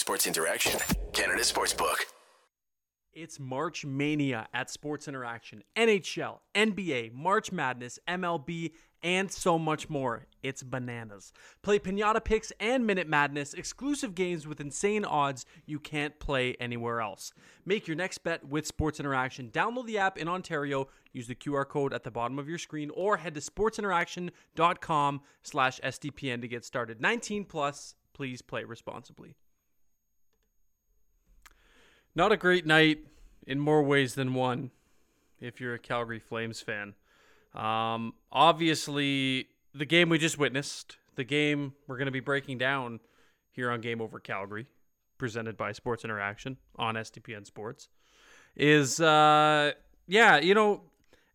Sports Interaction, Canada Sportsbook. It's March Mania at Sports Interaction. NHL, NBA, March Madness, MLB, and so much more. It's bananas. Play Pinata Picks and Minute Madness, exclusive games with insane odds you can't play anywhere else. Make your next bet with Sports Interaction. Download the app in Ontario, use the QR code at the bottom of your screen, or head to sportsinteraction.com slash SDPN to get started. 19 plus, please play responsibly. Not a great night in more ways than one if you're a Calgary Flames fan. Um, obviously, the game we just witnessed, the game we're going to be breaking down here on Game Over Calgary, presented by Sports Interaction on SDPN Sports, is, uh, yeah, you know,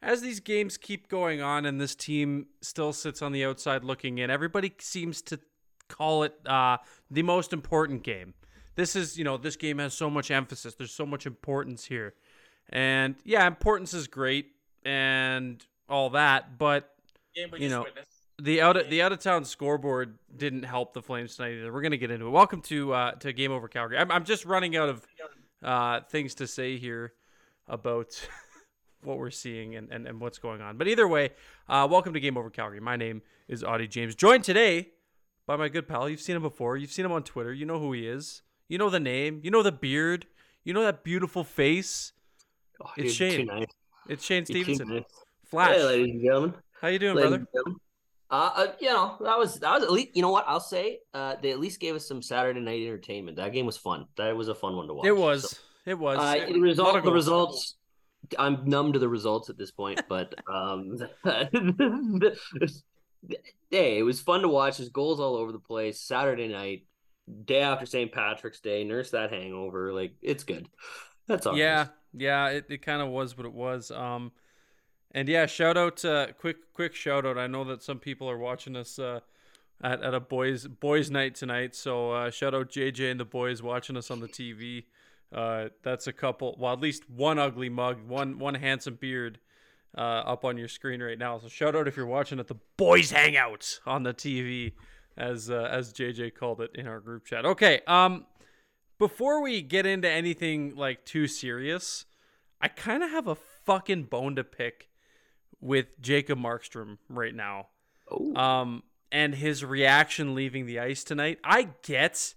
as these games keep going on and this team still sits on the outside looking in, everybody seems to call it uh, the most important game. This is, you know, this game has so much emphasis. There's so much importance here. And yeah, importance is great and all that, but you know, the out of, the out of town scoreboard didn't help the Flames tonight either. We're gonna get into it. Welcome to uh, to Game Over Calgary. I'm, I'm just running out of uh, things to say here about what we're seeing and, and, and what's going on. But either way, uh, welcome to Game Over Calgary. My name is Auddie James, joined today by my good pal. You've seen him before. You've seen him on Twitter. You know who he is. You know the name. You know the beard. You know that beautiful face. Oh, It's Shane. nice. It's Shane Stevenson. nice. Flash. Hey, ladies and gentlemen. How you doing, Ladies brother? Uh, uh, you know that was that was at least you know what I'll say. Uh, they at least gave us some Saturday night entertainment. That game was fun. That was a fun one to watch. It was. So, It was. uh, It- the result, the results. I'm numb to the results at this point, but um, hey, it was fun to watch. There's goals all over the place. Saturday night, day after St. Patrick's Day, nurse that hangover. Like it's good. That's all. Yeah, yeah, it, it kind of was what it was. Um, and yeah, shout out, uh, quick quick shout out. I know that some people are watching us uh, at at a boys boys night tonight, so uh, shout out JJ and the boys watching us on the TV. Uh, that's a couple, well, at least one ugly mug, one one handsome beard. Uh, up on your screen right now. So shout out if you're watching at the boys hangout on the TV, as uh, as JJ called it in our group chat. Okay, um, before we get into anything like too serious, I kind of have a fucking bone to pick with Jacob Markstrom right now. Oh, Um, and his reaction leaving the ice tonight. I get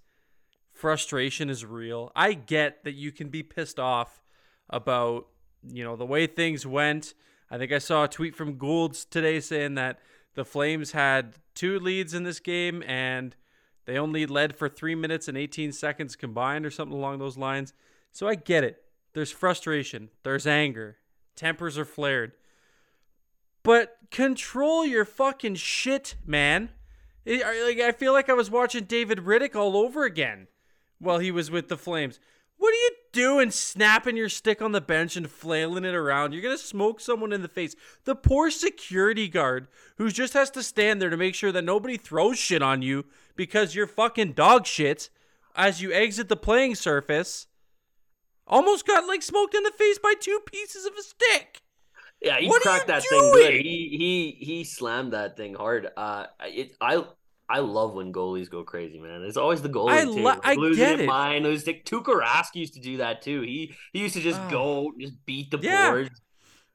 frustration is real. I get that you can be pissed off about, you know, the way things went. I think I saw a tweet from Goulds today saying that the Flames had two leads in this game and they only led for three minutes and 18 seconds combined or something along those lines. So I get it. There's frustration, there's anger, tempers are flared. But control your fucking shit, man. Like, I feel like I was watching David Rittich all over again while he was with the Flames. What are you doing snapping your stick on the bench and flailing it around? You're going to smoke someone in the face. The poor security guard who just has to stand there to make sure that nobody throws shit on you because you're fucking dog shit as you exit the playing surface almost got like smoked in the face by two pieces of a stick. Yeah, he What cracked that thing good. He he he slammed that thing hard. Uh, it I I love when goalies go crazy, man. It's always the goalie I too. lo- I Losing get it. Mine it was like Tuukka Rask used to do that too. He he used to just Oh. go just beat the Yeah. boards.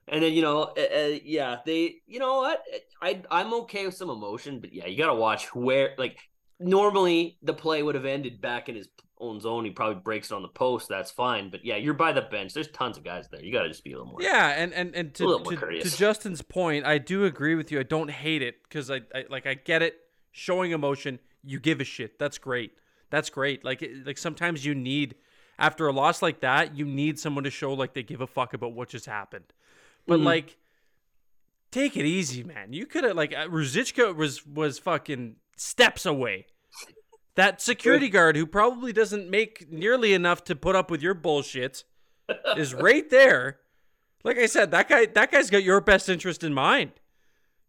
And then you know, uh, uh, yeah, they, you know what? I I'm okay with some emotion, but yeah, you gotta watch where. Like normally, the play would have ended back in his own zone. He probably breaks it on the post. That's fine. But yeah, you're by the bench. There's tons of guys there. You gotta just be a little more. Yeah, and and and to, to, to. Justin's point, I do agree with you. I don't hate it because I, I like I get it. Showing emotion, you give a shit. That's great. That's great. Like like sometimes you need after a loss like that, you need someone to show like they give a fuck about what just happened. But Mhm. like, take it easy, man. You could have like uh, Ruzicka was was fucking steps away. That security guard who probably doesn't make nearly enough to put up with your bullshit is right there. Like I said, that guy that guy's got your best interest in mind.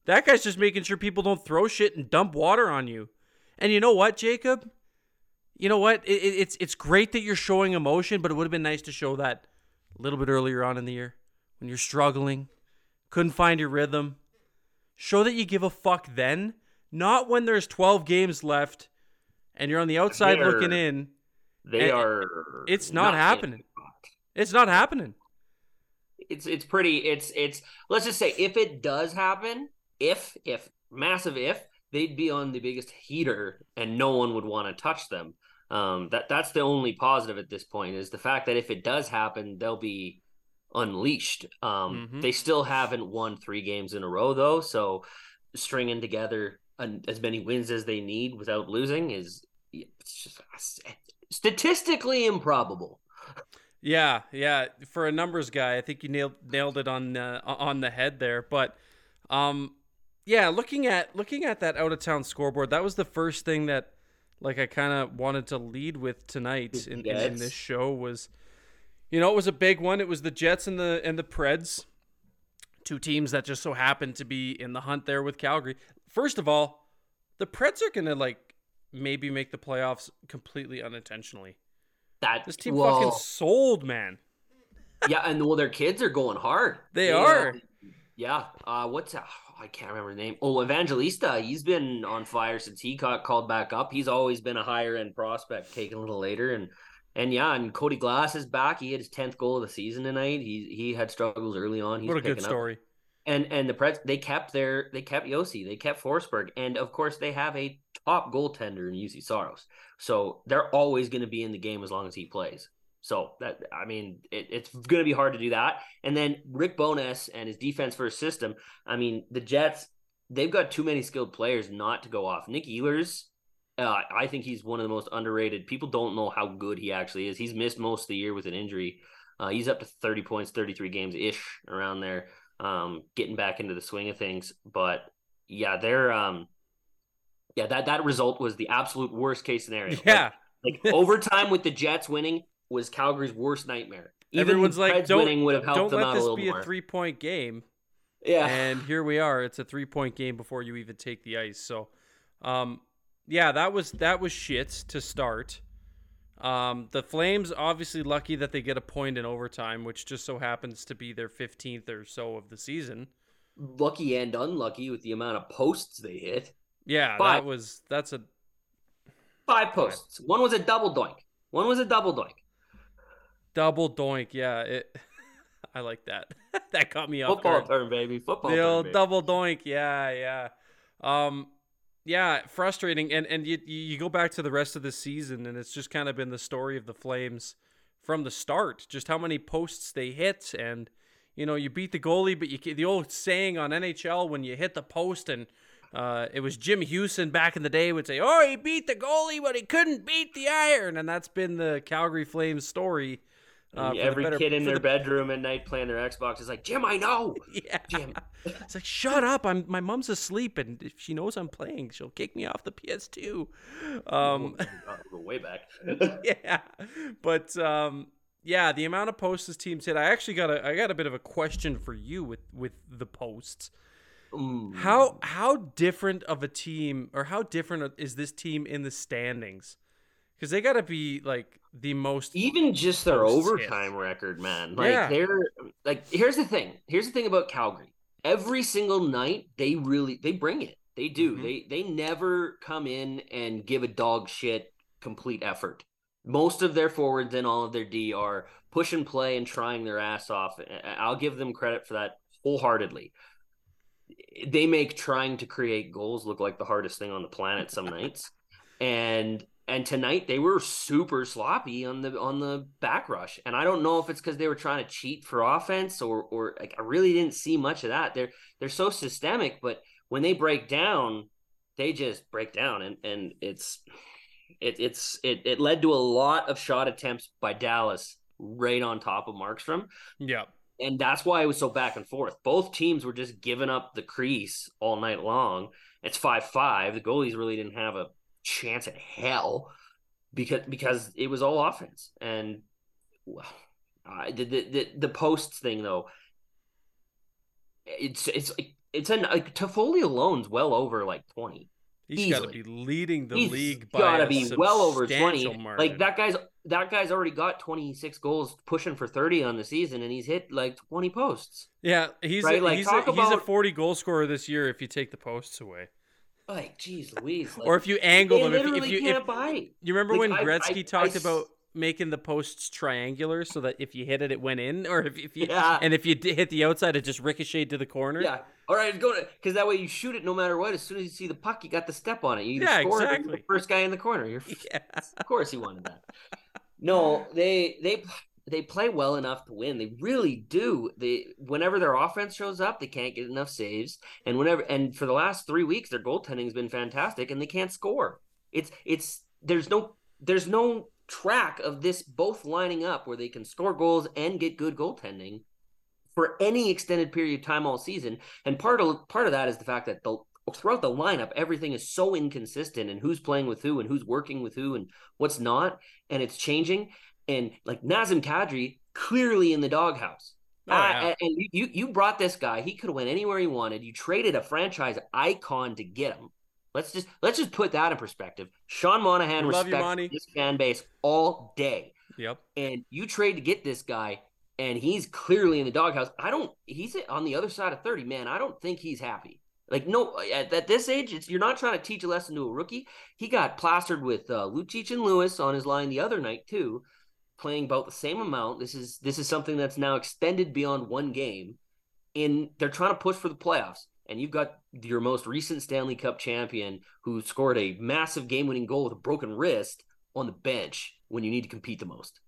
That guy's just making sure people don't throw shit and dump water on you. And you know what, Jacob? You know what? It, it, it's it's great that you're showing emotion, but it would have been nice to show that a little bit earlier on in the year when you're struggling, couldn't find your rhythm. Show that you give a fuck then, not when there's 12 games left and you're on the outside Here. looking in They are. it's not in- happening. It's not happening. It's it's pretty. It's it's. Let's just say if it does happen, if if massive if they'd be on the biggest heater and no one would want to touch them. Um, that that's the only positive at this point is the fact that if it does happen, they'll be unleashed. Um, Mhm. they still haven't won three games in a row though, so stringing together an, as many wins as they need without losing is it's just statistically improbable. Yeah, yeah. For a numbers guy, I think you nailed nailed it on uh, on the head there. But, um, yeah, looking at looking at that out of town scoreboard, that was the first thing that, like, I kind of wanted to lead with tonight in, in, in this show was, you know, it was a big one. It was the Jets and the and the Preds, two teams that just so happened to be in the hunt there with Calgary. First of all, the Preds are gonna like maybe make the playoffs completely unintentionally. That This team well, fucking sold, man. yeah, and well, their kids are going hard. They are. uh, yeah. Uh, what's that? Oh, I can't remember the name. Oh, Evangelista. He's been on fire since he got called back up. He's always been a higher end prospect, taken a little later, and and yeah, and Cody Glass is back. He had his tenth goal of the season tonight. He he had struggles early on. He's what a good picking up. story. And and the Preds they kept their they kept Josi, they kept Forsberg, and of course they have a top goaltender in Juuse Saros. So they're always going to be in the game as long as he plays. So that I mean, it, it's going to be hard to do that. And then Rick Bowness and his defense first system. I mean, the Jets they've got too many skilled players not to go off. Nick Ehlers, uh, I think he's one of the most underrated. People don't know how good he actually is. He's missed most of the year with an injury. Uh, he's up to 30 points, 33 games ish around there, um, getting back into the swing of things. But yeah, they're um, yeah that that result was the absolute worst case scenario. Yeah. like, like overtime with the Jets winning was Calgary's worst nightmare. Even Everyone's like, Preds don't, winning would have helped don't them let out a this little be more. a three point game. yeah, And here we are. It's a three point game before you even take the ice. So, um, yeah, that was that was shit to start. Um, the Flames obviously lucky that they get a point in overtime, which just so happens to be their 15th or so of the season. lucky and unlucky with the amount of posts they hit. Yeah, But- that was that's a Five posts. One was a double doink. One was a double doink. Double doink. Yeah, it. I like that. that got me off Football guard. term, baby. Football the term, old baby. double doink yeah yeah um yeah frustrating and and you you go back to the rest of the season and it's just kind of been the story of the flames from the start just how many posts they hit and you know you beat the goalie but you the old saying on NHL when you hit the post and uh, it was Jim Hughson back in the day would say, "Oh, he beat the goalie, but he couldn't beat the iron," and that's been the Calgary Flames story. Uh, Every better- kid in their the- bedroom at night playing their Xbox is like, Jim, I know. Yeah. Jim. It's like, shut up. I'm my mom's asleep and if she knows I'm playing, she'll kick me off the PS2. Um go way back. yeah. But um yeah, the amount of posts this team's hit. I actually got a I got a bit of a question for you with with the posts. Mm. How how different of a team or how different is this team in the standings? Cuz they got to be like the most even just their overtime record, man. Like Yeah. they're like here's the thing. Here's the thing about Calgary. Every single night they really they bring it. They do. Mhm. They they never come in and give a dog shit complete effort. Most of their forwards and all of their D are push and play and trying their ass off. I'll give them credit for that wholeheartedly. They make trying to create goals look like the hardest thing on the planet some nights. And and tonight they were super sloppy on the on the back rush. And I don't know if it's because they were trying to cheat for offense or or like I really didn't see much of that. They're they're so systemic, but when they break down, they just break down and and it's it it's it it led to a lot of shot attempts by Dallas right on top of Markstrom Yeah. and that's why it was so back and forth. Both teams were just giving up the crease all night long. It's five five. The goalies really didn't have a chance at hell because because it was all offense. And well, uh, the, the the the posts thing though, it's it's it's an like Toffoli alone's well over like twenty. He's got to be leading the He's league by he's gotta be well over twenty. margin. Like that guy's that guy's already got twenty six goals, pushing for thirty on the season, and he's hit like twenty posts. Yeah, he's Right, a, like, he's, a, talk he's a 40 goal scorer this year if you take the posts away, Like, geez, Louise. Like, or if you angle them. If, literally if you can't if, buy. you remember Like, when I- Gretzky I- talked I about making the posts triangular so that if you hit it, it went in, or if, if you Yeah. and if you hit the outside, it just ricocheted to the corner. Yeah. All right, go because that way you shoot it no matter what. As soon as you see the puck, you got the step on it. You Yeah, score exactly. the first guy in the corner. You're Yeah. of course he wanted that. No, they they they play well enough to win. They really do. They whenever their offense shows up, they can't get enough saves. And whenever and for the last three weeks, their goaltending's been fantastic, and they can't score. It's it's there's no there's no track of this both lining up where they can score goals and get good goaltending for any extended period of time all season. And part of part of that is the fact that the throughout the lineup, everything is so inconsistent and who's playing with who and who's working with who and what's not, and it's changing. And like Nazem Kadri, clearly in the doghouse. Oh, yeah. and you, you you brought this guy. He could have went anywhere he wanted. You traded a franchise icon to get him. Let's just let's just put that in perspective. Sean Monahan love respects this fan base all day Yep. and you trade to get this guy and he's clearly in the doghouse i don't he's on the other side of 30 man i don't think he's happy like no at, at this age it's you're not trying to teach a lesson to a rookie he got plastered with uh, lucic and lewis on his line the other night too playing about the same amount this is this is something that's now extended beyond one game and they're trying to push for the playoffs and you've got your most recent stanley cup champion who scored a massive game-winning goal with a broken wrist on the bench when you need to compete the most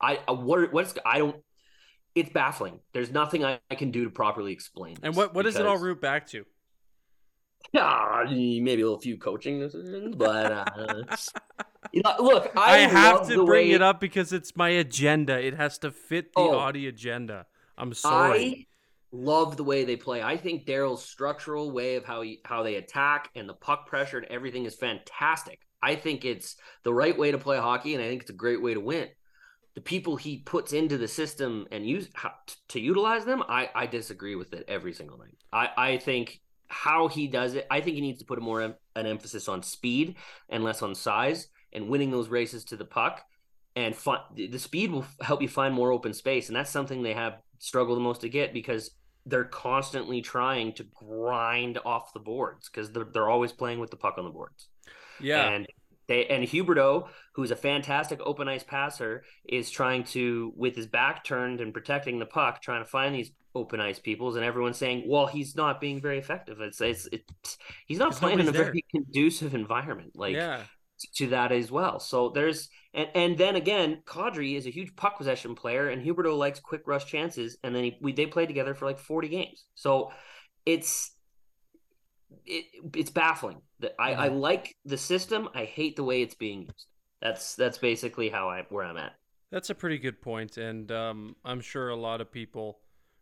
I what what's I don't. It's baffling. There's nothing I, I can do to properly explain. And what what does it all root back to? Yeah, maybe a little few coaching decisions, but uh, you know, look, I, I, have to bring way- it up because it's my agenda. It has to fit the Oh. Auddie agenda. I'm sorry. I love the way they play. I think Darryl's structural way of how he, how they attack and the puck pressure and everything is fantastic. I think it's the right way to play hockey, and I think it's a great way to win. The people he puts into the system and use how, to utilize them, I, I disagree with it every single night. I, I think how he does it, I think he needs to put a more em- an emphasis on speed and less on size and winning those races to the puck. And fi- the speed will help you find more open space, and that's something they have struggled the most to get because they're constantly trying to grind off the boards because they're, they're always playing with the puck on the boards. yeah. And they and Huberdeau, who's a fantastic open ice passer, is trying to, with his back turned and protecting the puck, trying to find these open ice peoples, and everyone's saying, "Well, he's not being very effective." It's it's, it's he's not playing in a nobody's very conducive environment, like yeah. To that as well. So there's and and then again, Kadri is a huge puck possession player, and Huberdeau likes quick rush chances, and then he, we they played together for like 40 games. So it's it, it's baffling that I, I like the system. I hate the way it's being used. That's that's basically how I where I'm at. That's a pretty good point, and um, I'm sure a lot of people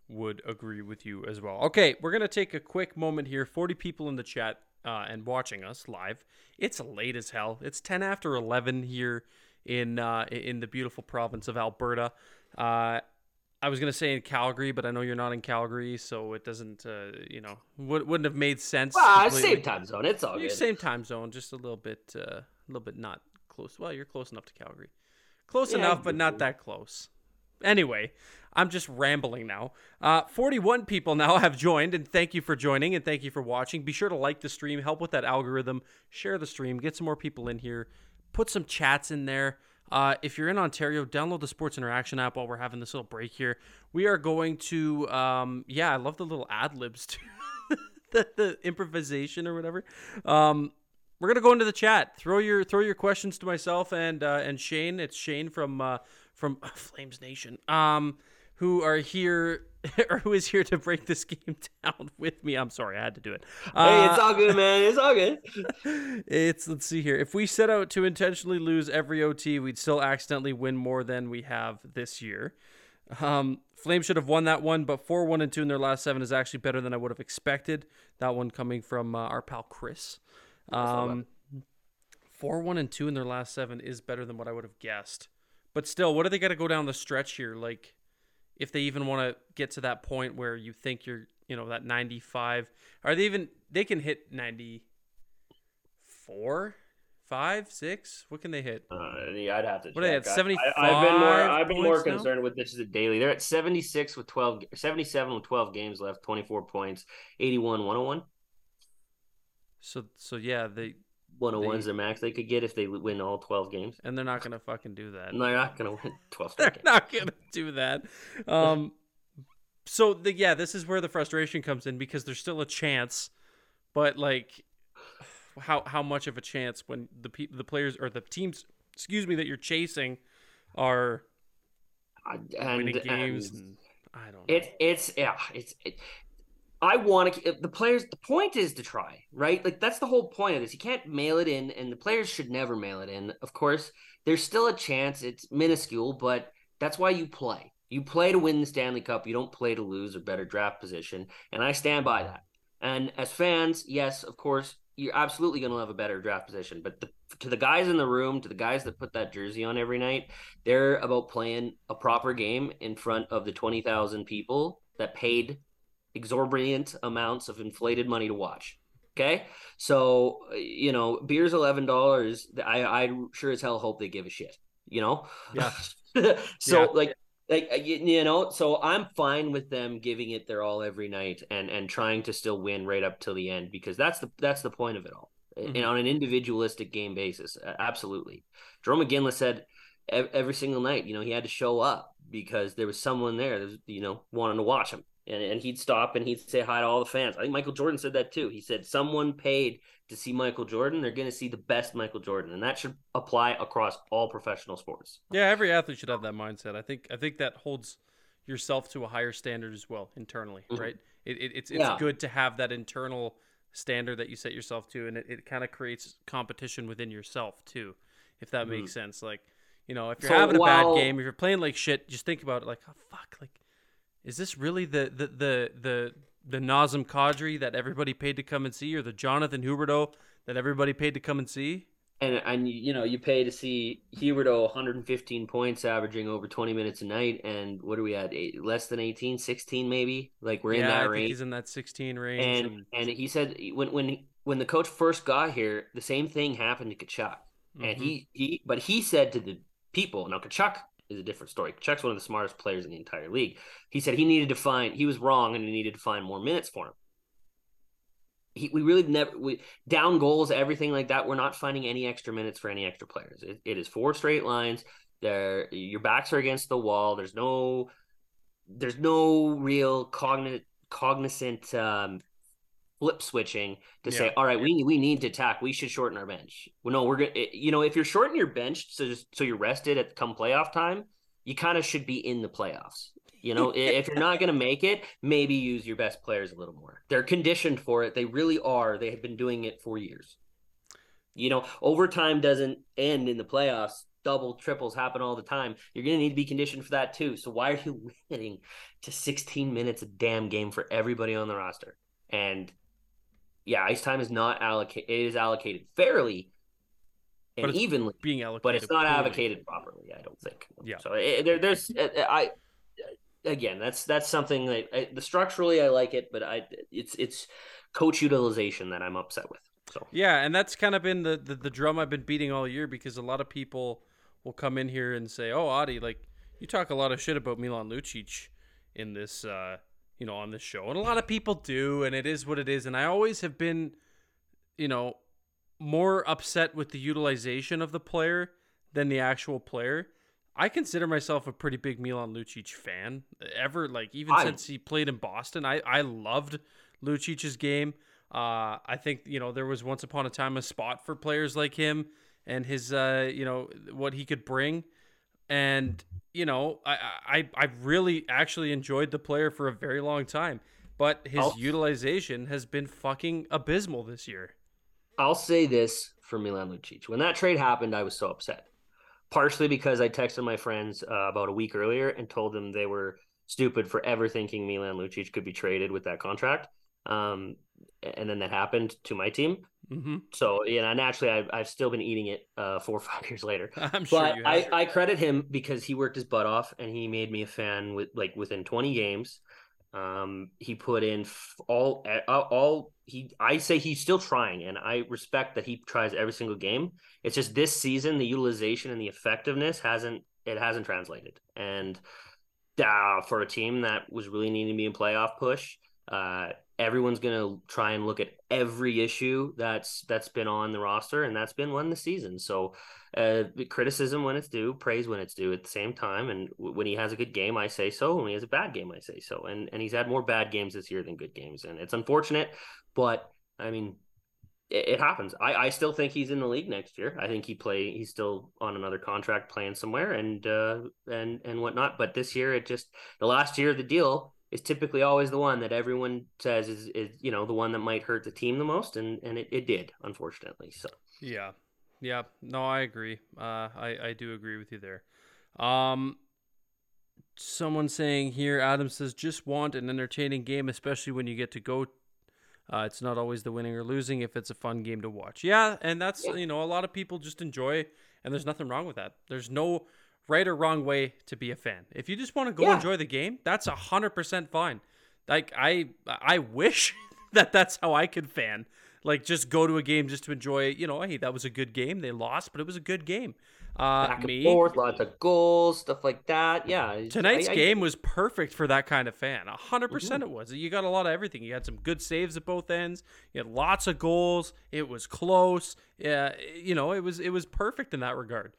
would agree with you as well. Okay, we're gonna take a quick moment here. Forty people in the chat uh, and watching us live. It's late as hell. It's ten after eleven here in uh, in the beautiful province of Alberta. Uh, I was gonna say in Calgary, but I know you're not in Calgary, so it doesn't, uh, you know, would, wouldn't have made sense. Well, completely. same time zone. It's all You're good. same time zone, just a little bit, uh, a little bit not close. Well, you're close enough to Calgary, close Yeah, enough, but not that close. Anyway, I'm just rambling now. Uh, 41 people now have joined, and thank you for joining and thank you for watching. Be sure to like the stream, help with that algorithm, share the stream, get some more people in here, put some chats in there. Uh, if you're in Ontario, download the Sports Interaction app while we're having this little break here. We are going to, um, yeah, I love the little ad libs the, the improvisation or whatever. Um, we're gonna go into the chat. Throw your throw your questions to myself and uh, and Shane. It's Shane from uh, from Flames Nation. Um, who are here or who is here to break this game down with me? I'm sorry, I had to do it. hey, Uh, it's all good, man. It's all good. it's let's see here. If we set out to intentionally lose every OT, we'd still accidentally win more than we have this year. Um, Flames should have won that one, but four one and two in their last seven is actually better than I would have expected. That one coming from uh, our pal Chris. Um, four one and two in their last seven is better than what I would have guessed. But still, what do they got to go down the stretch here? Like, if they even want to get to that point where you think you're, you know, that ninety five, are they even? They can hit ninety four, five, six. What can they hit? Uh, yeah, I'd have to. What are they at, I- 75 I, have been more. I've been more points now? concerned with this as a daily. They're at 76 with 12, 77 with 12 games left, 24 points, 81, 101. So so yeah, they 101 is They- the max they could get if they win all 12 games. and they're not gonna fucking do that. And they're not going to win 12 they're games. not gonna do that. Um, so the, yeah, this is where the frustration comes in because there's still a chance, but like, how how much of a chance when the pe- the players or the teams, excuse me, that you're chasing, are And, winning games? and And, I don't know. it, it's, yeah, it's, it, I want to, the players, the point is to try, right? Like, that's the whole point of this. You can't mail it in, and the players should never mail it in. Of course, there's still a chance. It's minuscule, but that's why you play. You play to win the Stanley Cup. You don't play to lose or better draft position. And I stand by that. And as fans, yes, of course, you're absolutely going to have a better draft position. But the, to the guys in the room, to the guys that put that jersey on every night, they're about playing a proper game in front of the 20,000 people that paid exorbitant amounts of inflated money to watch. Okay. So, uh, you know, beer's $11. I, I sure as hell hope they give a shit, you know? Yeah. so, Yeah. like, like uh, you, know, so I'm fine with them giving it their all every night and and trying to still win right up till the end because that's the that's the point of it all. And Mhm. on an individualistic game basis, absolutely. Jarome Iginla said every single night, you know, he had to show up because there was someone there that was, you know, wanting to watch him. And, and he'd stop and he'd say hi to all the fans. I think Michael Jordan said that too. He said, Someone paid to see Michael Jordan. They're going to see the best Michael Jordan. And that should apply across all professional sports. Yeah, every athlete should have that mindset. I think I think that holds yourself to a higher standard as well internally, Mhm. right? It, it, it's it's Yeah. good to have that internal standard that you set yourself to, and it, it kind of creates competition within yourself too, if that makes sense. Like, you know, if you're Mm-hmm. So having a while- bad game, if you're playing like shit, just think about it. Like, oh fuck, like, is this really the the the the the Nazem Kadri that everybody paid to come and see, or the Jonathan Huberdeau that everybody paid to come and see? And and you know you pay to see Huberdeau 115 points, averaging over 20 minutes a night, and what are we at? Eight, less than 18, 16 maybe. Like we're in yeah, I that think range. he's in that 16 range. and and- and he said when when when the coach first got here, the same thing happened to Tkachuk, and Mhm. he he but he said to the people, now Tkachuk is a different story. Tkachuk's one of the smartest players in the entire league. He said he needed to find he was wrong and he needed to find more minutes for him. He, we really never we down goals everything like that we're not finding any extra minutes for any extra players it, it is four straight lines there your backs are against the wall there's no there's no real cognit, cognizant um, flip switching to Yeah. say all right we we need to attack we should shorten our bench well no we're gonna you know if you're shorting your bench so just so you're rested at come playoff time you kind of should be in the playoffs you know, if you're not going to make it, maybe use your best players a little more. They're conditioned for it. They really are. They have been doing it for years. You know, overtime doesn't end in the playoffs. Double, triples happen all the time. You're going to need to be conditioned for that too. So why are you limiting to 16 minutes a damn game for everybody on the roster? And yeah, ice time is not allocated. It is allocated fairly and it's evenly, being allocated. but it's not poorly. advocated properly. I don't think. Yeah. So eh, there, there's eh, I again that's that's something that I, the structurally I like it, but I it's it's coach utilization that I'm upset with. So Yeah, and that's kind of been the, the, the drum I've been beating all year because a lot of people will come in here and say, "Oh, Auddie, like you talk a lot of shit about Milan Lucic in this, uh, you know, on this show," and a lot of people do, and it is what it is. And I always have been, you know, more upset with the utilization of the player than the actual player. I consider myself a pretty big Milan Lucic fan. Ever like even I- since he played in Boston, I I loved Lucic's game. Uh, I think you know there was once upon a time a spot for players like him and his uh, you know what he could bring, and you know I I I really actually enjoyed the player for a very long time, but his I'll- utilization has been fucking abysmal this year. I'll say this for Milan Lucic: when that trade happened, I was so upset. Partially because I texted my friends uh, about a week earlier and told them they were stupid for ever thinking Milan Lucic could be traded with that contract. Um, and then that happened to my team. hmm So you know, naturally, I've, I've still been eating it uh, four or five years later. I'm sure but I. I credit him because he worked his butt off and he made me a fan with like within 20 games. Um, he put in all all, all he I say he's still trying and I respect that he tries every single game. It's just this season the utilization and the effectiveness hasn't it hasn't translated. And uh, for a team that was really needing to be in playoff push, Uh, everyone's gonna try and look at every issue that's that's been on the roster, and that's been one the season. So, uh, criticism when it's due, praise when it's due at the same time. And w- when he has a good game, I say so. When he has a bad game, I say so. And and he's had more bad games this year than good games, and it's unfortunate, but I mean, it, it happens. I, I still think he's in the league next year. I think he play. He's still on another contract playing somewhere, and uh, and and whatnot. But this year, it just the last year of the deal is typically always the one that everyone says is, is you know the one that might hurt the team the most and and it, it did unfortunately so. Yeah. Yeah. No i agree. Uh i i do agree with you there. Um someone saying here adam says just want an entertaining game especially when you get to go uh, it's not always the winning or losing if it's a fun game to watch. Yeah and that's yeah. you know a lot of people just enjoy and there's nothing wrong with that. There's no right or wrong way to be a fan. If you just want to go yeah. enjoy the game, that's a hundred percent fine. Like I, I wish that that's how I could fan. Like just go to a game just to enjoy. You know, hey, that was a good game. They lost, but it was a good game. Uh, Back and me, forth, lots of goals, stuff like that. Yeah, tonight's I, I, game was perfect for that kind of fan. A hundred percent, mm-hmm. it was. You got a lot of everything. You had some good saves at both ends. You had lots of goals. It was close. Yeah, you know, it was it was perfect in that regard.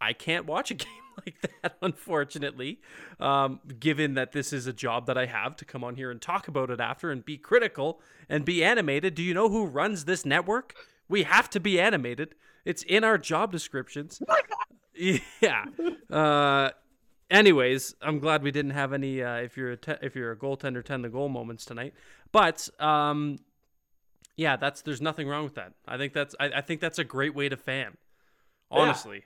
I can't watch a game like that, unfortunately, um, given that this is a job that I have to come on here and talk about it after and be critical and be animated. Do you know who runs this network? We have to be animated. It's in our job descriptions. yeah. Uh, anyways, I'm glad we didn't have any. Uh, if you're a te- if you're a goaltender, ten the goal moments tonight. But um, yeah, that's there's nothing wrong with that. I think that's I, I think that's a great way to fan. Honestly. Yeah.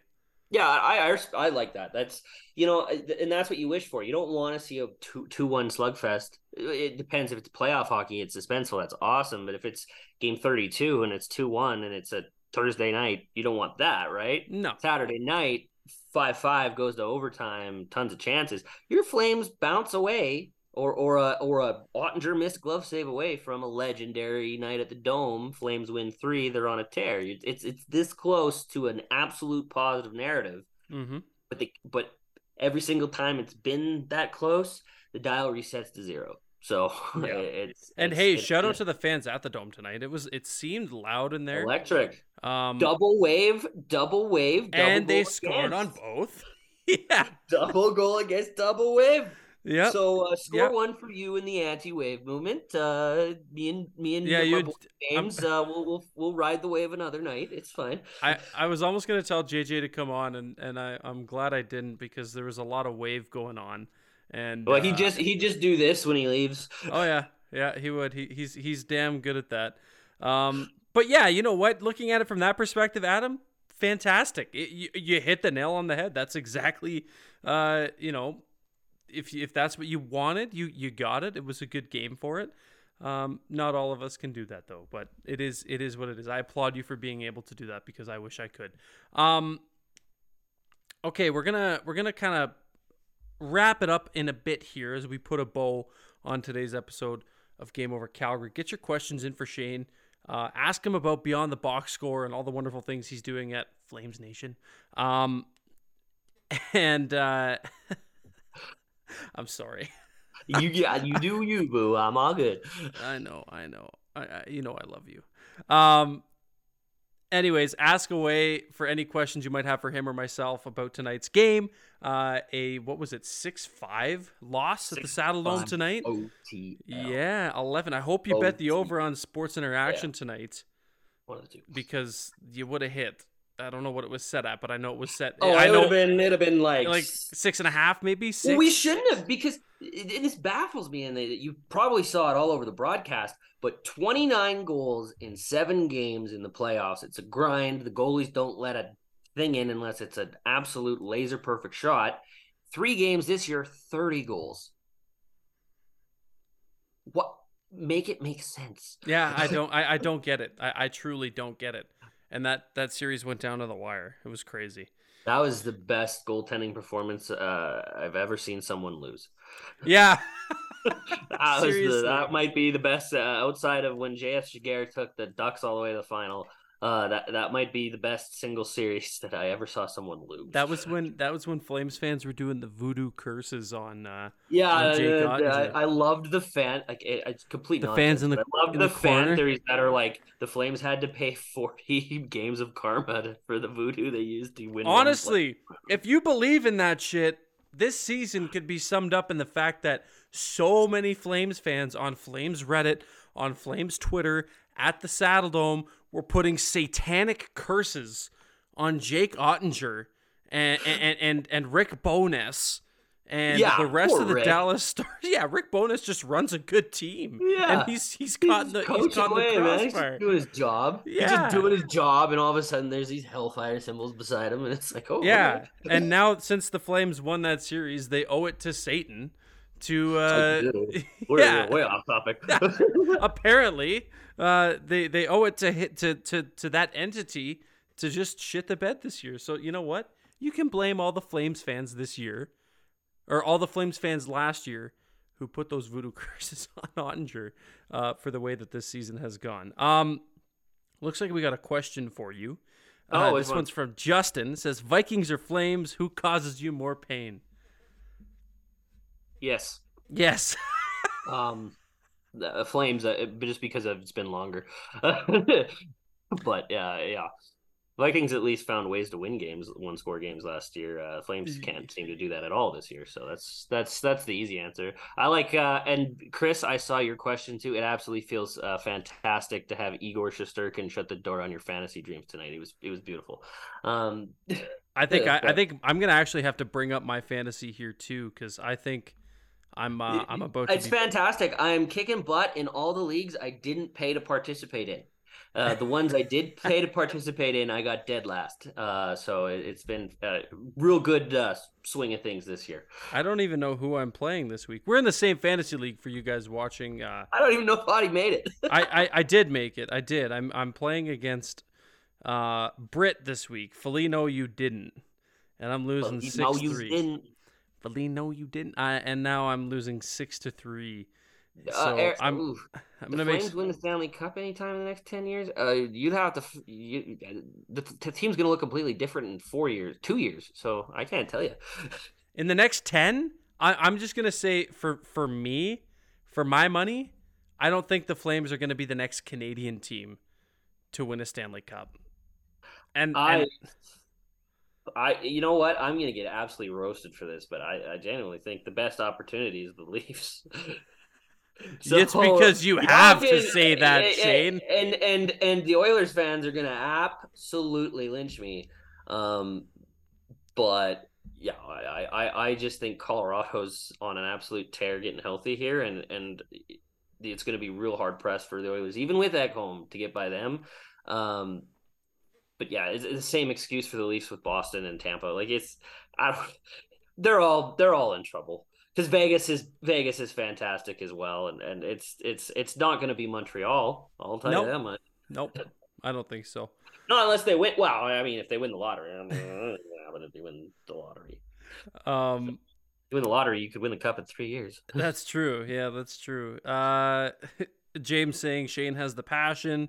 Yeah, I, I, I like that. That's you know, and that's what you wish for. You don't want to see a two two one slugfest. It depends if it's playoff hockey, it's suspenseful. That's awesome. But if it's game thirty two and it's two one and it's a Thursday night, you don't want that, right? No. Saturday night, five five goes to overtime, tons of chances. Your Flames bounce away or or a or a Oettinger missed glove save away from a legendary night at the Dome. Flames win three. They're on a tear. It's it's this close to an absolute positive narrative. Mm-hmm. But the but every single time it's been that close, the dial resets to zero. So yeah. it's and it's, hey, it's, shout out to the fans at the Dome tonight. It was it seemed loud in there, electric. Um, double wave, double wave, double and they scored on both. yeah, double goal against double wave. Yeah. So uh, score yep. one for you in the anti-wave movement. Uh, me and me and yeah, you James. Uh, we'll we'll we'll ride the wave another night. It's fine. I, I was almost gonna tell JJ to come on, and and I I'm glad I didn't because there was a lot of wave going on, and well, he uh, just he just do this when he leaves. Oh yeah, yeah, he would. He he's he's damn good at that. Um, but yeah, you know what? Looking at it from that perspective, Adam, fantastic. It, you you hit the nail on the head. That's exactly uh you know if if that's what you wanted, you you got it. It was a good game for it. Um, not all of us can do that though, but it is it is what it is. I applaud you for being able to do that because I wish I could. Um, okay, we're gonna we're gonna kind of wrap it up in a bit here as we put a bow on today's episode of Game Over Calgary. Get your questions in for Shane. Uh, ask him about Beyond the Box Score and all the wonderful things he's doing at Flames Nation. Um, and uh, I'm sorry. you yeah, you do you, boo. I'm all good. I know, I know. I, I, you know I love you. Um anyways, ask away for any questions you might have for him or myself about tonight's game. Uh a what was it, six five loss six, at the Saddledome tonight? OTL. Yeah, eleven. I hope you bet the over on sports interaction yeah. tonight. One of the two. Because you would have hit. I don't know what it was set at, but I know it was set. Oh, I it would have been it'd have been like like six and a half, maybe six. Well, we shouldn't have because it, it, this baffles me, and you probably saw it all over the broadcast. But 29 goals in seven games in the playoffs. It's a grind. The goalies don't let a thing in unless it's an absolute laser perfect shot. Three games this year, 30 goals. What? Make it make sense. Yeah, I don't. I, I don't get it. I, I truly don't get it and that that series went down to the wire. It was crazy. That was the best goaltending performance uh, I've ever seen someone lose. Yeah. that, the, that might be the best uh, outside of when JS Giguère took the Ducks all the way to the final. Uh, that that might be the best single series that I ever saw someone lose. That was when that was when Flames fans were doing the voodoo curses on. Uh, yeah, on Jake uh, I, I loved the fan like it, it's complete. The nonsense, fans in the- I love in the, the fan theories that are like the Flames had to pay forty games of karma to, for the voodoo they used to win. Honestly, if you believe in that shit, this season could be summed up in the fact that so many Flames fans on Flames Reddit, on Flames Twitter, at the Saddledome were putting satanic curses on Jake Oettinger and and and, and Rick Bowness. And Yeah, the rest of the Rick. Dallas Stars, yeah, Rick Bowness just runs a good team. Yeah. and he's he's caught in the he's caught away, the man. He's crossfire. doing his job. He's Yeah. just doing his job, and all of a sudden there's these hellfire symbols beside him, and it's like, oh, Yeah, and now since the Flames won that series, they owe it to Satan to uh We're yeah. way off topic. apparently uh they they owe it to hit to to to that entity to just shit the bed this year. So you know what? You can blame all the Flames fans this year or all the Flames fans last year who put those voodoo curses on Oettinger uh, for the way that this season has gone. Um, looks like we got a question for you. Uh, Oh, this which one? one's from Justin. It says Vikings or Flames? Who causes you more pain? Yes. Yes. Um, the Flames, uh, just because it's been longer. but yeah, yeah. Vikings at least found ways to win games, one score games last year. Uh, Flames can't seem to do that at all this year. So that's that's that's the easy answer. I like uh, and Chris, I saw your question too. It absolutely feels uh, fantastic to have Igor Shesterkin shut the door on your fantasy dreams tonight. It was it was beautiful. Um, I think I, I think I'm gonna actually have to bring up my fantasy here too because I think I'm uh, I'm about It's be fantastic. I am kicking butt in all the leagues I didn't pay to participate in. Uh, the ones I did pay to participate in, I got dead last. Uh, so it, it's been a real good uh, swing of things this year. I don't even know who I'm playing this week. We're in the same fantasy league for you guys watching. Uh, I don't even know if Auddie made it. I, I I did make it. I did. I'm I'm playing against uh Brit this week. Felino, you didn't, and I'm losing six no, you three. Didn't. Felino, you didn't. I, and now I'm losing six to three. Uh, Eric- I'm ooh, I'm the gonna make Flames win the Stanley Cup anytime in the next ten years. Uh, you'd have to. You, the, the team's going to look completely different in four years, two years. So I can't tell you. in the next 10 I, i'm just gonna say for for me for my money i don't think the flames are gonna be the next canadian team to win a stanley cup and, I, and I, you know what? I'm gonna get absolutely roasted for this, but I, I genuinely think the best opportunity is the Leafs. It's because you have to say that, and, Shane. And and and the Oilers fans are gonna absolutely lynch me. Um, but yeah, I, I, I just think Colorado's on an absolute tear getting healthy here, and and it's going to be real hard pressed for the Oilers, even with Ekholm, to get by them. Um, but yeah, it's, it's the same excuse for the Leafs with Boston and Tampa. Like it's, I don't, they're all they're all in trouble because Vegas is Vegas is fantastic as well, and and it's it's it's not going to be Montreal. I'll tell Nope. you that much. nope i don't think so Not unless they win. Well, I mean, if they win the lottery, I mean, if they win the lottery, um you win the lottery, you could win the cup in three years. that's true yeah that's true uh james saying shane has the passion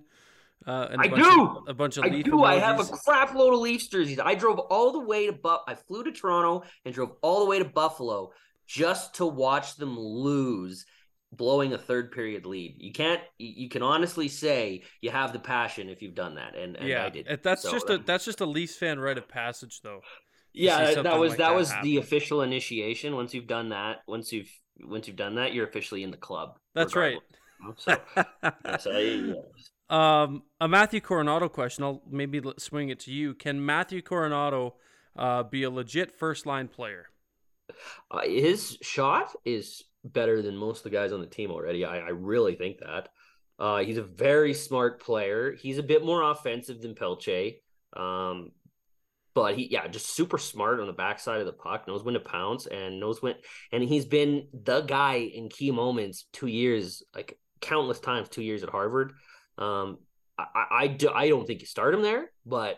uh and a I bunch do! of, a bunch of I leaf do. I have a emojis. crap load of Leafs jerseys. I drove all the way to Bu- I flew to Toronto and drove all the way to Buffalo just to watch them lose, blowing a third period lead. You can't. You can honestly say you have the passion if you've done that, and, and yeah I did. that's So, just a that's just a leafs fan rite of passage though yeah. That was like that, that was happen. the official initiation. Once you've done that, once you've once you've done that, you're officially in the club. that's right. So, yeah, so yeah. Um, a Matthew Coronato question. I'll maybe swing it to you. Can Matthew Coronato uh, be a legit first line player? Uh, his shot is better than most of the guys on the team already. I, I really think that. Uh, he's a very smart player. He's a bit more offensive than Pelche. Um, but he, yeah, just super smart on the backside of the puck, knows when to pounce and knows when. And he's been the guy in key moments two years, like countless times, two years at Harvard. Um, I, I, do, I don't think you start him there, but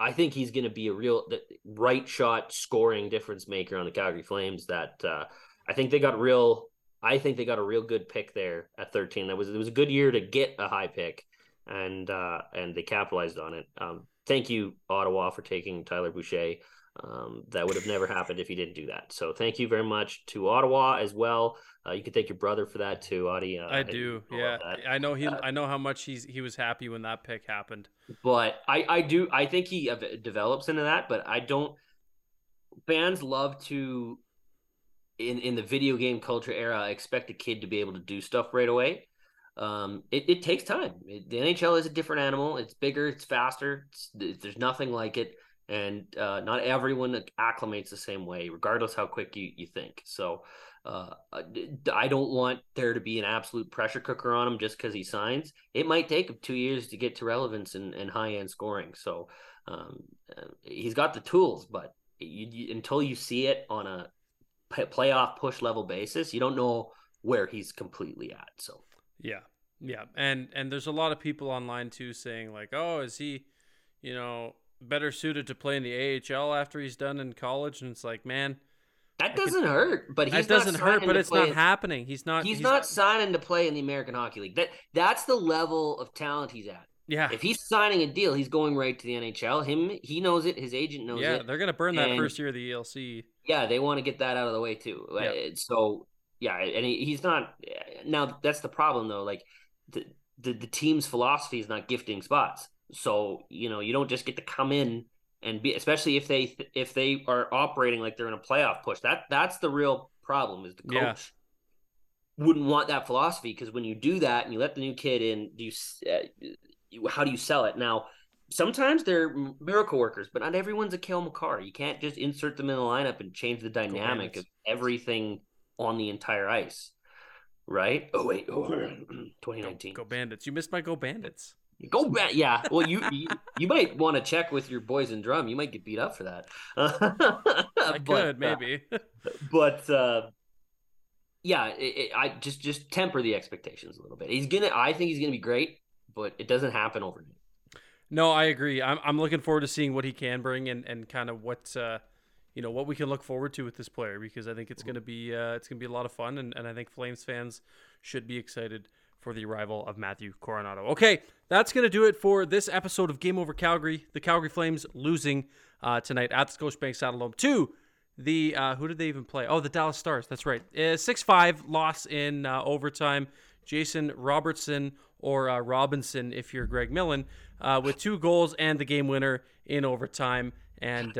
I think he's going to be a real right shot scoring difference maker on the Calgary Flames. That uh, I think they got real. I think they got a real good pick there at 13. That was it was a good year to get a high pick, and uh, and they capitalized on it. Um, thank you, Ottawa, for taking Tyler Boucher. Um, that would have never happened if he didn't do that. So thank you very much to Ottawa as well. Uh, you can thank your brother for that too, Auddie. Uh, I do. Yeah, I know he. Uh, I know how much he's he was happy when that pick happened. But I I do I think he develops into that. But I don't. Fans love to, in in the video game culture era, expect a kid to be able to do stuff right away. Um, it, it takes time. It, the NHL is a different animal. It's bigger. It's faster. It's, there's nothing like it and uh, not everyone acclimates the same way, regardless how quick you, you think. So uh, I don't want there to be an absolute pressure cooker on him just because he signs. It might take him two years to get to relevance and, and high end scoring. So um, uh, he's got the tools, but you, you, until you see it on a playoff push level basis, you don't know where he's completely at. So yeah, yeah, and and there's a lot of people online too saying like, oh, is he, you know better suited to play in the AHL after he's done in college, and it's like, man, that doesn't hurt. But he's that doesn't hurt. But it's not happening. He's not. He's, he's not signing to play in the American Hockey League. That that's the level of talent he's at. Yeah. If he's signing a deal, he's going right to the NHL. Him, he knows it. His agent knows yeah, it. Yeah, they're gonna burn that and, first year of the ELC. Yeah, they want to get that out of the way too. Uh, yeah. So yeah, and he, he's not. Now that's the problem though. Like the, the the team's philosophy is not gifting spots. So you know you don't just get to come in and be especially if they if they are operating like they're in a playoff push. That that's the real problem is the coach yeah. wouldn't want that philosophy because when you do that and you let the new kid in, do you uh, how do you sell it now? Sometimes they're miracle workers, but not everyone's a Cale Makar. You can't just insert them in the lineup and change the dynamic of everything on the entire ice right? Oh wait, oh, 2019. Go, go, Bandits! You missed my Go Bandits. Go back, yeah. Well, you you, you might want to check with your boys in drum. You might get beat up for that. I could uh, maybe, uh, but uh, yeah, it, it, I just just temper the expectations a little bit. He's gonna, I think he's gonna be great, but it doesn't happen overnight. No, I agree. I'm I'm looking forward to seeing what he can bring and and kind of what uh, you know what we can look forward to with this player because I think it's gonna be uh, it's gonna be a lot of fun and, and I think Flames fans should be excited for the arrival of Matthew Coronato. Okay, that's going to do it for this episode of Game Over Calgary. The Calgary Flames losing uh, tonight at the Scotiabank Saddledome to the, uh, who did they even play? Oh, the Dallas Stars. That's right. 6 uh, 5 loss in uh, overtime. Jason Robertson or uh, Robinson, if you're Greg Millen, uh, with two goals and the game winner in overtime. And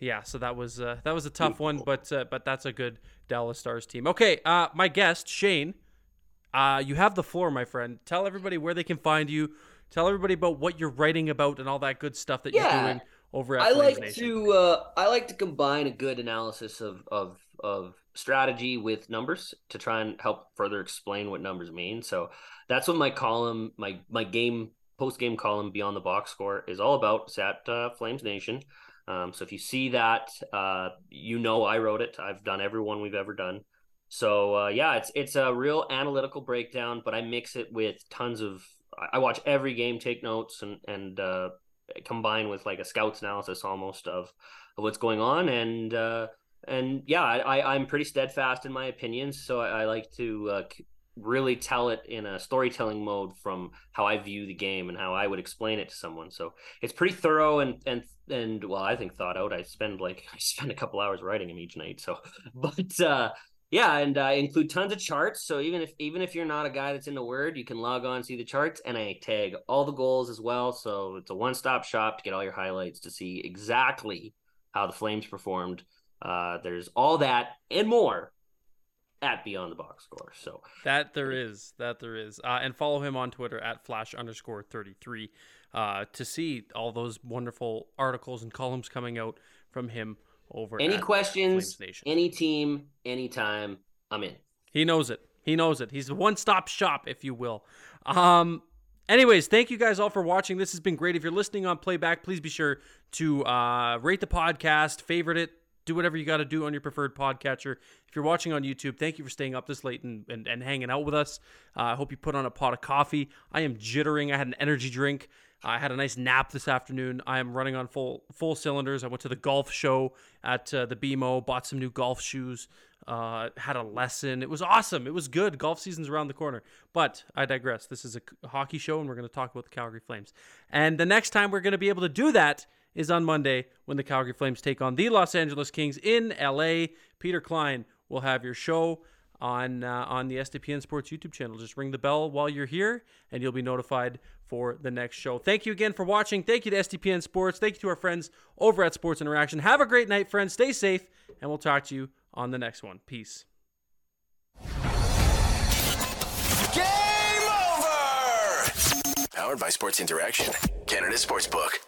yeah, so that was that was a tough one, but but that's a good Dallas Stars team. Okay, my guest Shane uh, you have the floor, my friend. Tell everybody where they can find you. Tell everybody about what you're writing about and all that good stuff that yeah. you're doing over at I Flames like Nation. to uh, I like to combine a good analysis of of of strategy with numbers to try and help further explain what numbers mean. So that's what my column, my my game post game column beyond the box score is all about. It's at uh, Flames Nation. Um, so if you see that, uh, you know I wrote it. I've done every one we've ever done. So uh, yeah, it's it's a real analytical breakdown, but I mix it with tons of. I watch every game, take notes, and and uh, combine with like a scouts analysis almost of, of what's going on, and uh, and yeah, I I'm pretty steadfast in my opinions, so I, I like to uh, really tell it in a storytelling mode from how I view the game and how I would explain it to someone. So it's pretty thorough and and and well, I think thought out. I spend like I spend a couple hours writing them each night. So, but uh, yeah, and I include tons of charts. So even if even if you're not a guy that's in the word, you can log on see the charts, and I tag all the goals as well. So it's a one stop shop to get all your highlights to see exactly how the Flames performed. Uh, there's all that and more at Beyond the Box Score. So that there is, that there is, uh, and follow him on Twitter at Flash underscore thirty three uh, to see all those wonderful articles and columns coming out from him over any questions, any team, anytime. I'm in. He knows it. He knows it. He's a one-stop shop, if you will. Um, anyways, thank you guys all for watching. This has been great. If you're listening on playback, please be sure to uh, rate the podcast, favorite it, do whatever you got to do on your preferred podcatcher. If you're watching on YouTube, thank you for staying up this late and, and, and hanging out with us. Uh, I hope you put on a pot of coffee. I am jittering. I had an energy drink. I had a nice nap this afternoon. I am running on full full cylinders. I went to the golf show at uh, the BMO, bought some new golf shoes, uh, had a lesson. It was awesome. It was good. Golf season's around the corner. But I digress. This is a hockey show, and we're going to talk about the Calgary Flames. And the next time we're going to be able to do that is on Monday when the Calgary Flames take on the Los Angeles Kings in LA. Peter Klein will have your show on uh, on the SDPN Sports YouTube channel. Just ring the bell while you're here, and you'll be notified for the next show. Thank you again for watching. Thank you to SDPN Sports. Thank you to our friends over at Sports Interaction. Have a great night, friends. Stay safe, and we'll talk to you on the next one. Peace. Game over! Powered by Sports Interaction, Canada Sportsbook.